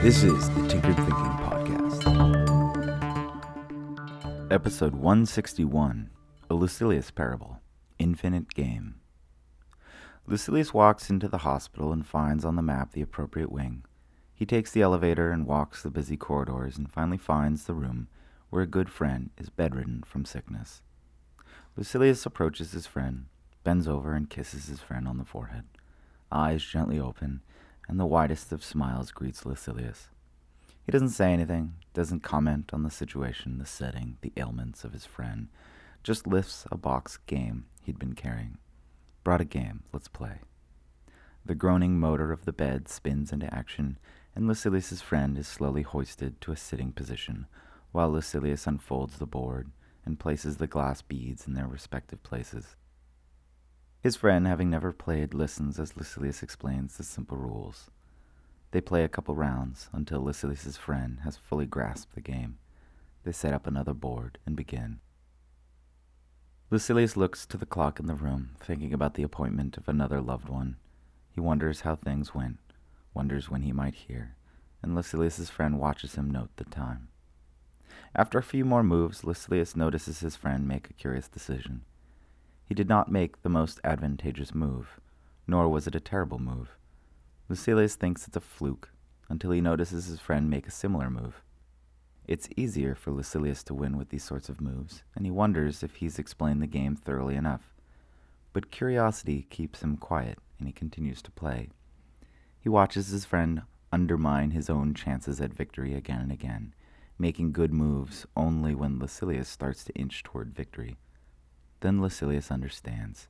This is the Tinkered Thinking Podcast. Episode 161 A Lucilius Parable Infinite Game. Lucilius walks into the hospital and finds on the map the appropriate wing. He takes the elevator and walks the busy corridors and finally finds the room where a good friend is bedridden from sickness. Lucilius approaches his friend, bends over, and kisses his friend on the forehead. Eyes gently open, and the widest of smiles greets Lucilius. He doesn't say anything, doesn't comment on the situation, the setting, the ailments of his friend, just lifts a box game he'd been carrying. Brought a game, let's play. The groaning motor of the bed spins into action, and Lucilius's friend is slowly hoisted to a sitting position, while Lucilius unfolds the board and places the glass beads in their respective places. His friend, having never played, listens as Lucilius explains the simple rules. They play a couple rounds until Lucilius's friend has fully grasped the game. They set up another board and begin. Lucilius looks to the clock in the room, thinking about the appointment of another loved one. He wonders how things went, wonders when he might hear, and Lucilius's friend watches him note the time. After a few more moves, Lucilius notices his friend make a curious decision. He did not make the most advantageous move, nor was it a terrible move. Lucilius thinks it's a fluke until he notices his friend make a similar move. It's easier for Lucilius to win with these sorts of moves, and he wonders if he's explained the game thoroughly enough. But curiosity keeps him quiet, and he continues to play. He watches his friend undermine his own chances at victory again and again, making good moves only when Lucilius starts to inch toward victory. Then Lucilius understands.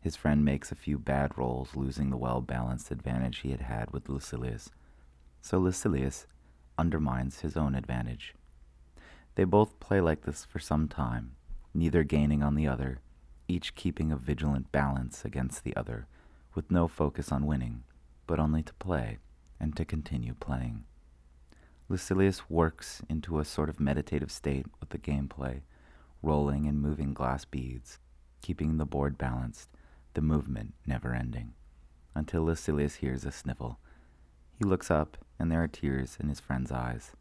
His friend makes a few bad rolls, losing the well balanced advantage he had had with Lucilius. So Lucilius undermines his own advantage. They both play like this for some time, neither gaining on the other, each keeping a vigilant balance against the other, with no focus on winning, but only to play and to continue playing. Lucilius works into a sort of meditative state with the gameplay rolling and moving glass beads, keeping the board balanced, the movement never ending, until Lucilius hears a sniffle. He looks up, and there are tears in his friend's eyes.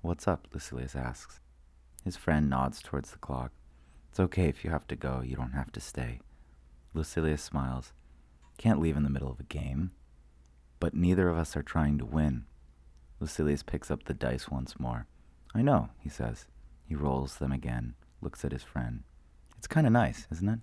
What's up? Lucilius asks. His friend nods towards the clock. It's okay if you have to go, you don't have to stay. Lucilius smiles. Can't leave in the middle of a game. But neither of us are trying to win. Lucilius picks up the dice once more. I know, he says. He rolls them again looks at his friend. It's kind of nice, isn't it?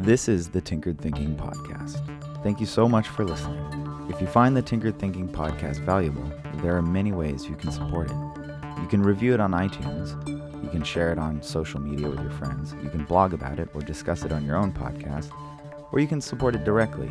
This is the Tinkered Thinking Podcast. Thank you so much for listening. If you find the Tinkered Thinking Podcast valuable, there are many ways you can support it. You can review it on iTunes, you can share it on social media with your friends, you can blog about it or discuss it on your own podcast, or you can support it directly